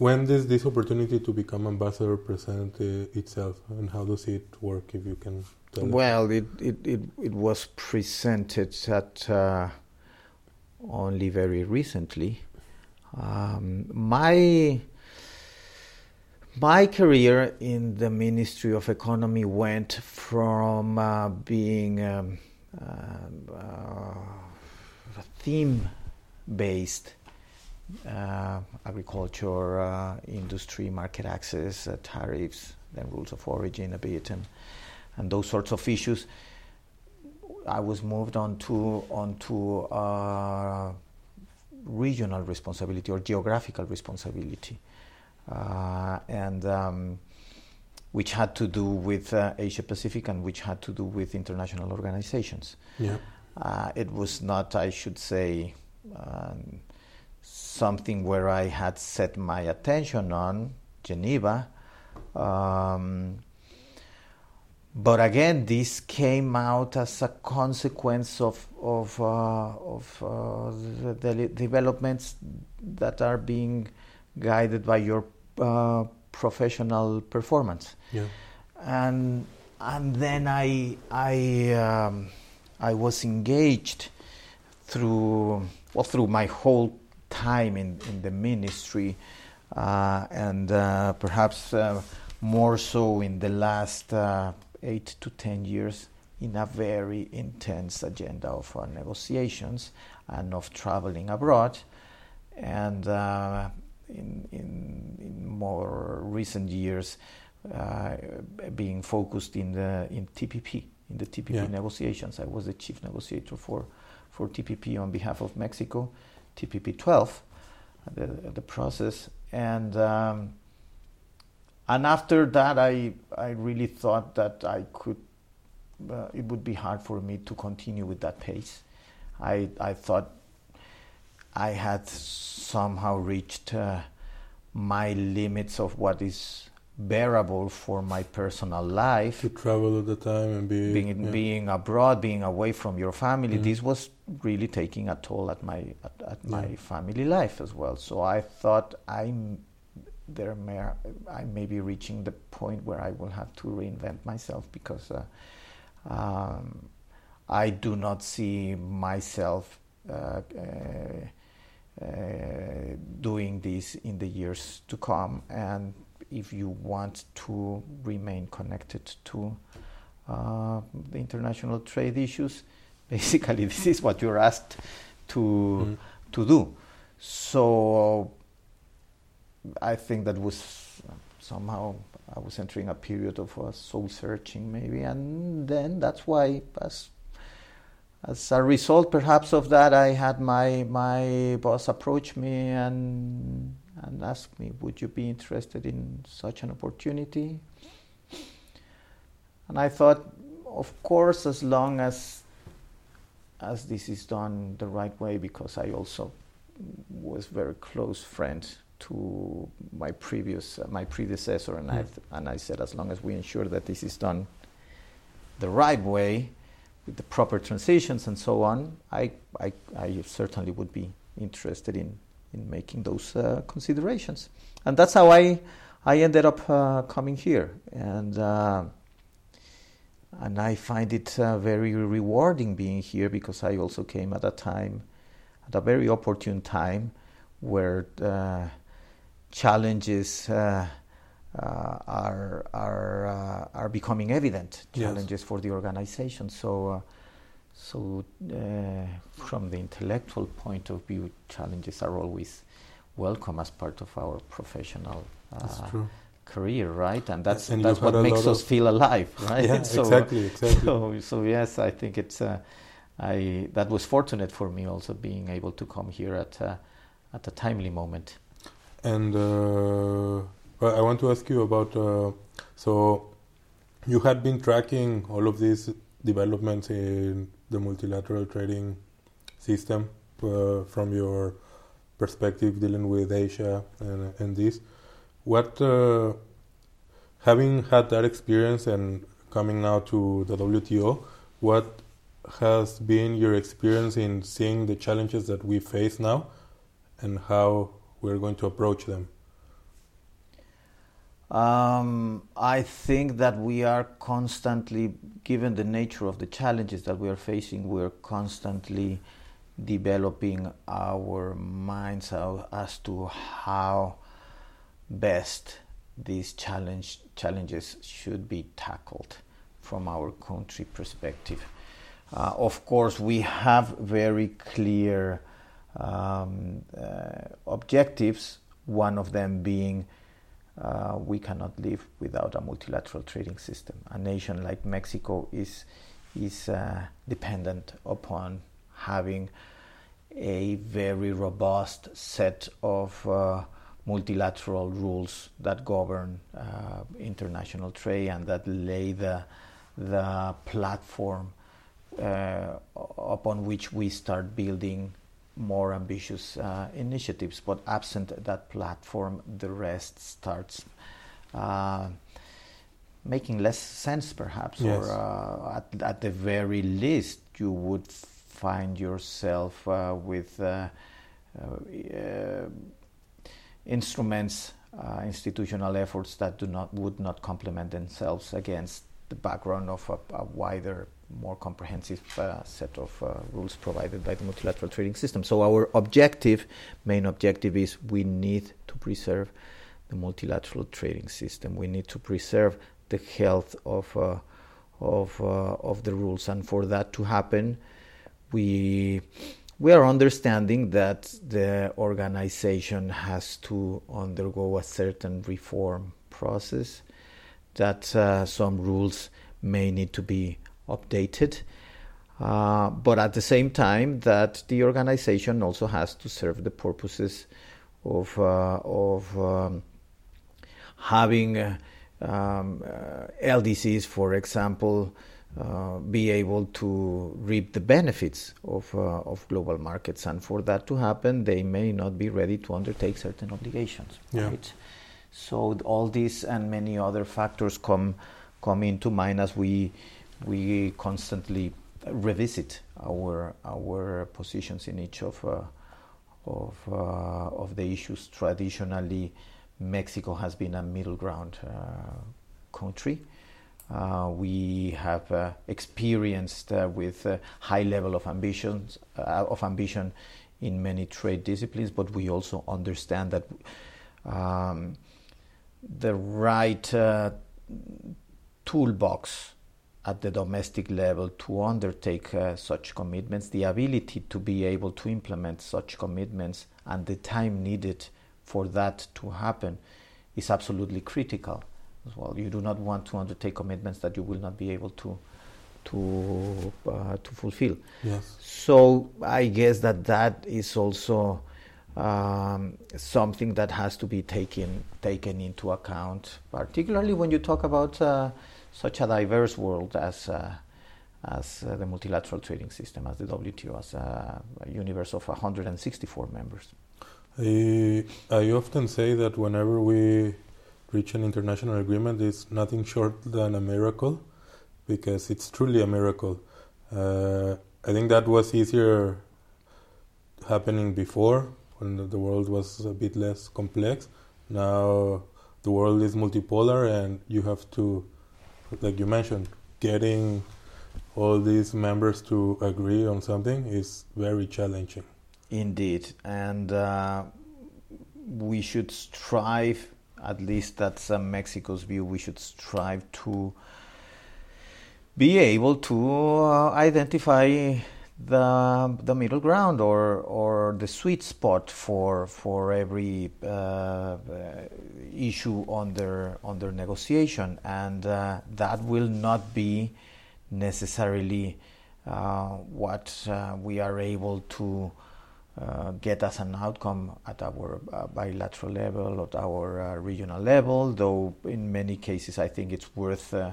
when does this opportunity to become ambassador present uh, itself, and how does it work? If you can tell. Well, it it, it, it was presented at uh, only very recently. Um, my my career in the Ministry of Economy went from uh, being um, uh, uh theme based uh, agriculture, uh, industry, market access, uh, tariffs, then rules of origin a bit, and and those sorts of issues. I was moved on to onto uh, regional responsibility or geographical responsibility, uh, and um, which had to do with uh, Asia Pacific and which had to do with international organizations. Yeah. it was not, I should say. Um, something where I had set my attention on, Geneva. Um, but again, this came out as a consequence of of, uh, of uh, the, developments that are being guided by your uh, professional performance. Yeah. And and then I I um, I was engaged through well through my whole time in, in the ministry, uh, and uh, perhaps uh, more so in the last uh, eight to ten years, in a very intense agenda of uh, negotiations and of traveling abroad. And uh, in, in, in, more recent years, being focused in the in TPP, in the TPP yeah. negotiations. I was the chief negotiator for, for TPP on behalf of Mexico TPP 12, the, the process. And, um, and after that, I, I really thought that I could, uh, it would be hard for me to continue with that pace. I, I thought I had somehow reached uh, my limits of what is bearable for my personal life. To travel at the time and be being, yeah. being abroad, being away from your family. Mm-hmm. This was really taking a toll at my at, at yeah. my family life as well. So I thought I'm there. May, I may be reaching the point where I will have to reinvent myself because uh, um, I do not see myself. Uh, uh, uh, doing this in the years to come, and if you want to remain connected to uh, the international trade issues, basically this is what you're asked to mm. to do. So I think that was somehow I was entering a period of uh, soul searching, maybe, and then that's why as as a result perhaps of that I had my my boss approach me and and asked me, Would you be interested in such an opportunity? And I thought, Of course, as long as as this is done the right way, because I also was very close friend to my previous uh, my predecessor, and mm. I th- and I said, as long as we ensure that this is done the right way, with the proper transitions and so on, I I, I certainly would be interested in in making those uh, considerations. And that's how I, I ended up uh, coming here. And, uh, and I find it uh, very rewarding being here because I also came at a time, at a very opportune time, where challenges uh, are are uh, are becoming evident. Challenges yes. for the organization. So so, uh, from the intellectual point of view, challenges are always welcome as part of our professional uh, career, right? And that's and that's what makes us feel alive, right? Yeah, so, exactly, exactly. So, so yes, I think it's. Uh, I that was fortunate for me also being able to come here at uh, at a timely moment. And uh, I want to ask you about uh, so you had been tracking all of these developments in the multilateral trading system uh, from your perspective dealing with Asia and, and this. What, uh, having had that experience and coming now to the WTO, what has been your experience in seeing the challenges that we face now and how we're going to approach them? Um, I think that we are constantly, given the nature of the challenges that we are facing, we are constantly developing our minds as to how best these challenge, challenges should be tackled from our country perspective. Uh, of course, we have very clear um, uh, objectives, one of them being uh, we cannot live without a multilateral trading system. A nation like Mexico is, is uh, dependent upon having a very robust set of uh, multilateral rules that govern uh, international trade and that lay the, the platform uh, upon which we start building more ambitious uh, initiatives. But absent that platform, the rest starts uh, making less sense, perhaps, yes. or uh, at, at, the very least, you would find yourself uh, with uh, uh, instruments, institutional efforts that do not would not complement themselves against the background of a, a wider more comprehensive uh, set of uh, rules provided by the multilateral trading system. So our objective, main objective, is we need to preserve the multilateral trading system. We need to preserve the health of uh, of uh, of the rules, and for that to happen, we we are understanding that the organization has to undergo a certain reform process. That uh, some rules may need to be updated. Uh, but at the same time, that the organization also has to serve the purposes of uh, of um, having um, uh, LDCs, for example, uh, be able to reap the benefits of uh, of global markets, and for that to happen, they may not be ready to undertake certain obligations. Yeah. Right. So all these and many other factors come come into mind as we we constantly revisit our our positions in each of uh, of uh, of the issues. Traditionally, Mexico has been a middle ground uh, country. Uh, we have uh, experienced uh, with high level of ambitions of ambition in many trade disciplines, but we also understand that um, the right toolbox at the domestic level to undertake uh, such commitments, the ability to be able to implement such commitments and the time needed for that to happen is absolutely critical as well. You do not want to undertake commitments that you will not be able to to uh, to fulfill. Yes. So I guess that that is also um, something that has to be taken taken into account, particularly when you talk about. Uh, such a diverse world as uh, as uh, the multilateral trading system, as the WTO, as a, a universe of 164 members. I, I often say that whenever we reach an international agreement, is nothing short than a miracle, because it's truly a miracle. Uh, I think that was easier happening before when the world was a bit less complex. Now the world is multipolar, and you have to like you mentioned, getting all these members to agree on something is very challenging. Indeed, and uh, we should strive. At least that's uh, Mexico's view. We should strive to be able to uh, identify the the middle ground or or the sweet spot for for every uh, uh, issue under under negotiation, and uh, that will not be necessarily uh, what uh, we are able to uh, get us an outcome at our uh, bilateral level, at our uh, regional level, though in many cases I think it's worth uh,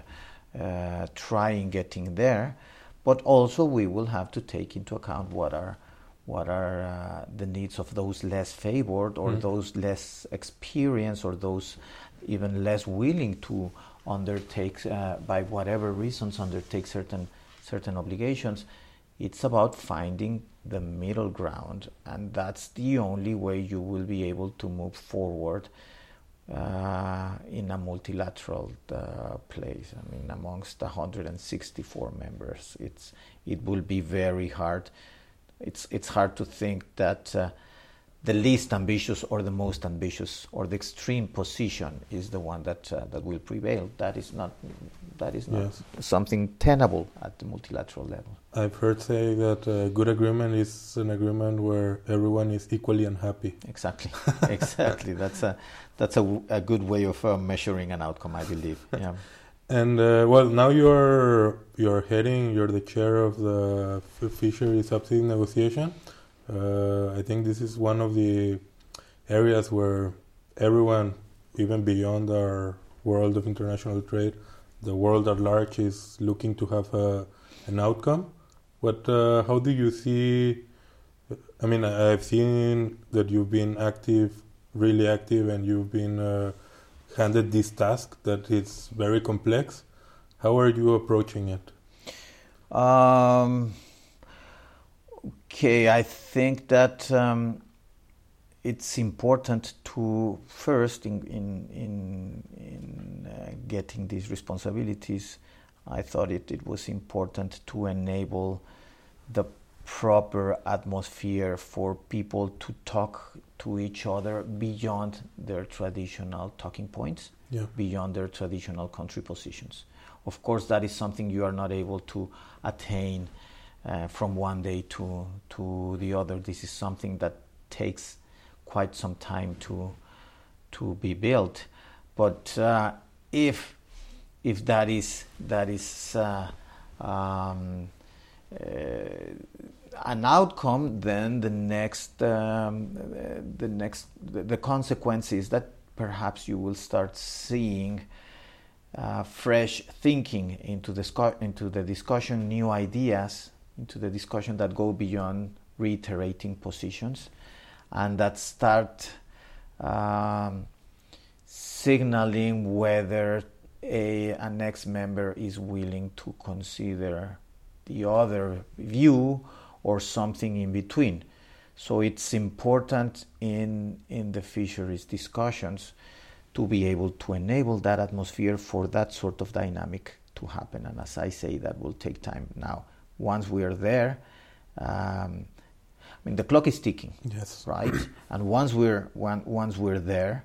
trying getting there. But also we will have to take into account what are what are the needs of those less favored or mm. those less experienced or those even less willing to undertake, by whatever reasons, undertake certain certain obligations. It's about finding the middle ground, and that's the only way you will be able to move forward uh, in a multilateral uh, place. I mean, amongst 164 members, it's it will be very hard. It's it's hard to think that. Uh, the least ambitious or the most ambitious or the extreme position is the one that uh, that will prevail. That is not that is not yes. something tenable at the multilateral level. I've heard say that a good agreement is an agreement where everyone is equally unhappy. Exactly, exactly. That's a that's a, a good way of uh, measuring an outcome, I believe. Yeah. And uh, well, now you're you're heading. You're the chair of the fishery subsidy negotiation. Uh, I think this is one of the areas where everyone, even beyond our world of international trade, the world at large is looking to have a, an outcome. But uh, how do you see? I mean, I've seen that you've been active, really active, and you've been uh, handed this task that is very complex. How are you approaching it? Um, Okay, I think that um, it's important to first in in in, in uh, getting these responsibilities. I thought it, it was important to enable the proper atmosphere for people to talk to each other beyond their traditional talking points, yeah. beyond their traditional country positions. Of course, that is something you are not able to attain uh, from one day to to the other. This is something that takes quite some time to to be built. But uh, if if that is that is uh, um, uh, an outcome, then the next um, the next the, consequence is that perhaps you will start seeing. Uh, fresh thinking into the, into the discussion, new ideas, into the discussion that go beyond reiterating positions and that start um, signaling whether a, a next member is willing to consider the other view or something in between. So it's important in, in the fisheries discussions to be able to enable that atmosphere for that sort of dynamic to happen. And as I say, that will take time now once we are there, um, I mean the clock is ticking. Yes. Right. and once we're one, once we're there,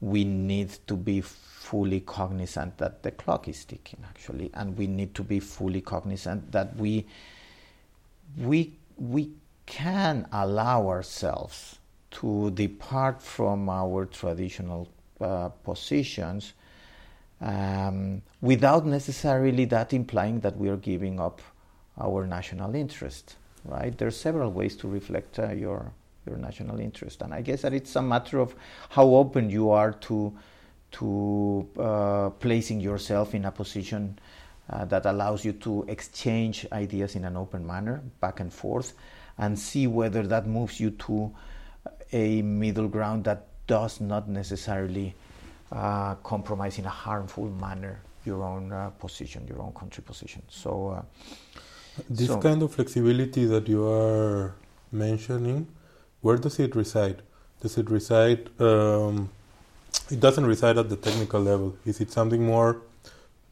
we need to be fully cognizant that the clock is ticking actually, and we need to be fully cognizant that we we we can allow ourselves to depart from our traditional uh, positions um, without necessarily that implying that we are giving up our national interest, right? There are several ways to reflect uh, your your national interest, and I guess that it's a matter of how open you are to to uh, placing yourself in a position uh, that allows you to exchange ideas in an open manner, back and forth, and see whether that moves you to a middle ground that does not necessarily uh, compromise in a harmful manner your own uh, position, your own country position. So uh, this so, kind of flexibility that you are mentioning, where does it reside? Does it reside? Um, it doesn't reside at the technical level. Is it something more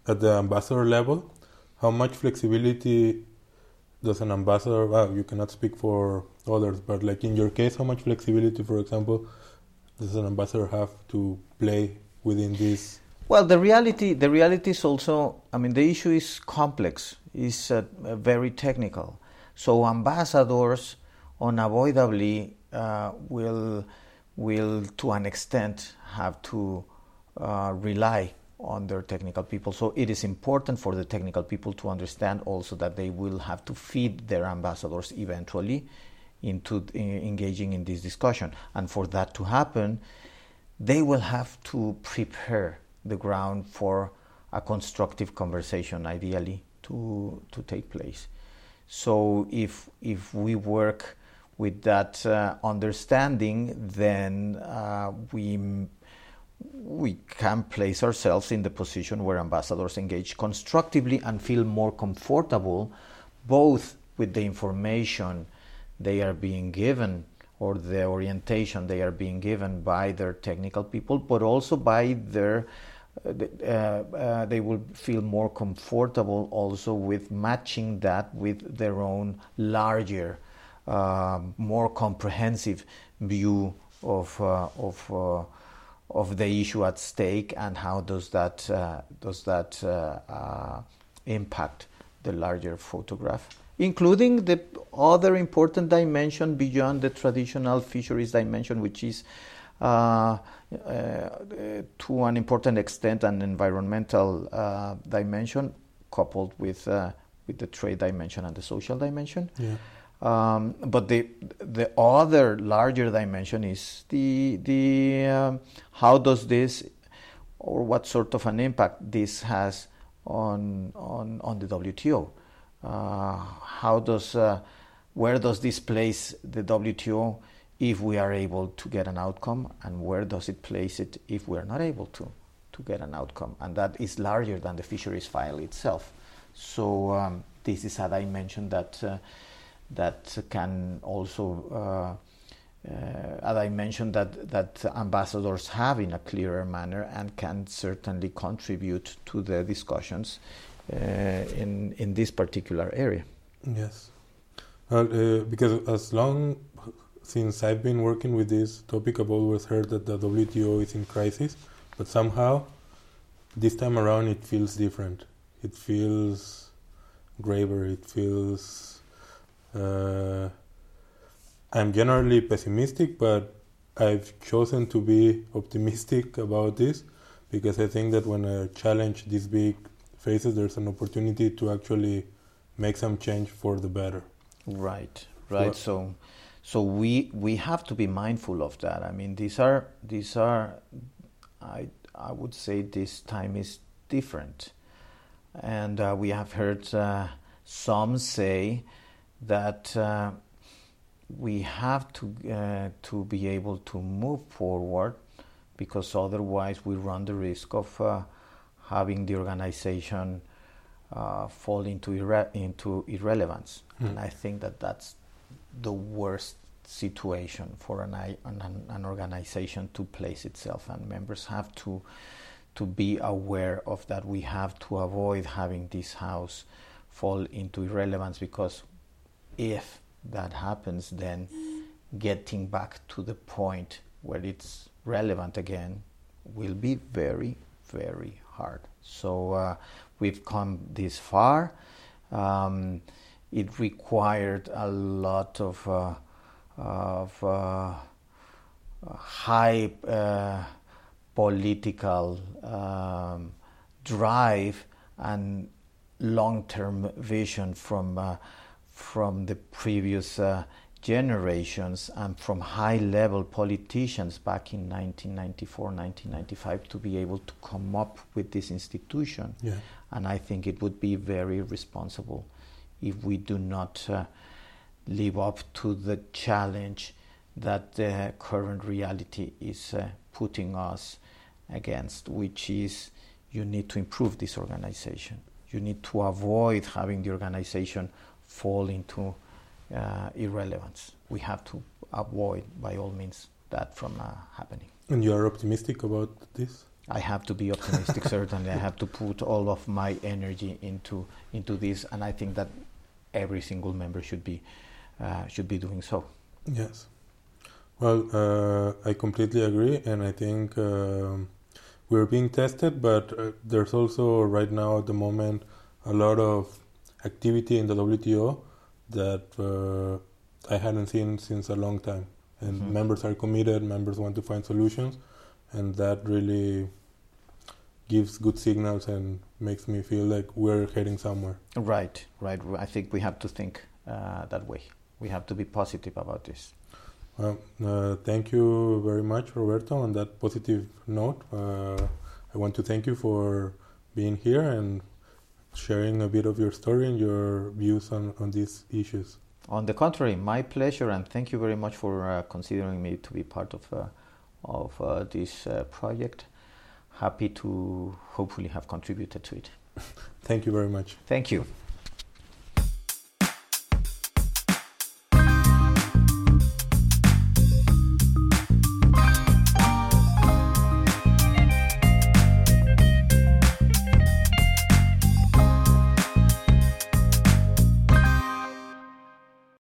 at the ambassador level? How much flexibility does an ambassador? Well, you cannot speak for others, but like in your case, how much flexibility, for example, does an ambassador have to play within this? Well, the reality, the reality is also. I mean, the issue is complex is uh, very technical. So ambassadors unavoidably uh, will will to an extent have to uh, rely on their technical people. So it is important for the technical people to understand also that they will have to feed their ambassadors eventually into engaging in this discussion. And for that to happen, they will have to prepare the ground for a constructive conversation, ideally, to, to take place. So if, if we work with that uh, understanding, then uh, we we can place ourselves in the position where ambassadors engage constructively and feel more comfortable both with the information they are being given or the orientation they are being given by their technical people, but also by their they will feel more comfortable also with matching that with their own larger, uh, more comprehensive view of uh, of uh, of the issue at stake and how does that uh, does that impact the larger photograph including the other important dimension beyond the traditional fisheries dimension, which is uh, uh, to an important extent an environmental uh, dimension coupled with uh, with the trade dimension and the social dimension. Yeah. Um, but the the other larger dimension is the the um, how does this or what sort of an impact this has on on on the WTO. Uh, how does uh, where does this place the WTO if we are able to get an outcome, and where does it place it if we are not able to to get an outcome, and that is larger than the fisheries file itself. So um, this is a dimension that uh, that can also. Uh, uh, as I mentioned, that, that ambassadors have in a clearer manner and can certainly contribute to the discussions uh, in in this particular area. Yes, well, uh, because as long since I've been working with this topic, I've always heard that the WTO is in crisis, but somehow this time around it feels different. It feels graver. It feels. Uh, I'm generally pessimistic, but I've chosen to be optimistic about this because I think that when a challenge this big faces, there's an opportunity to actually make some change for the better. Right, right. So, so we we have to be mindful of that. I mean, these are these are, I I would say this time is different, and uh, we have heard uh, some say that. Uh, we have to uh, to be able to move forward because otherwise we run the risk of uh, having the organization uh, fall into, irre- into irrelevance. Mm. And I think that that's the worst situation for an, an, an, organization to place itself, and members have to to be aware of that. We have to avoid having this house fall into irrelevance because if that happens, then getting back to the point where it's relevant again will be very, very hard. So uh, we've come this far. Um, it required a lot of, uh, of uh, high uh, political um, drive and long-term vision from uh, from the previous uh, generations and from high level politicians back in 1994 1995 to be able to come up with this institution yeah. and i think it would be very responsible if we do not uh, live up to the challenge that the current reality is uh, putting us against which is you need to improve this organization you need to avoid having the organization fall into uh, irrelevance. We have to avoid, by all means, that from uh, happening. And you are optimistic about this? I have to be optimistic. certainly, I have to put all of my energy into into this, and I think that every single member should be uh, should be doing so. Yes. Well, uh, I completely agree, and I think um, we're being tested, but uh, there's also right now at the moment a lot of activity in the WTO that uh, I hadn't seen since a long time. And mm-hmm. members are committed, members want to find solutions, and that really gives good signals and makes me feel like we're heading somewhere. Right, right. I think we have to think uh, that way. We have to be positive about this. Well, uh, thank you very much, Roberto. On that positive note, uh, I want to thank you for being here and sharing a bit of your story and your views on, on these issues. On the contrary, my pleasure, and thank you very much for uh, considering me to be part of uh, of uh, this uh, project. Happy to hopefully have contributed to it. Thank you very much. Thank you.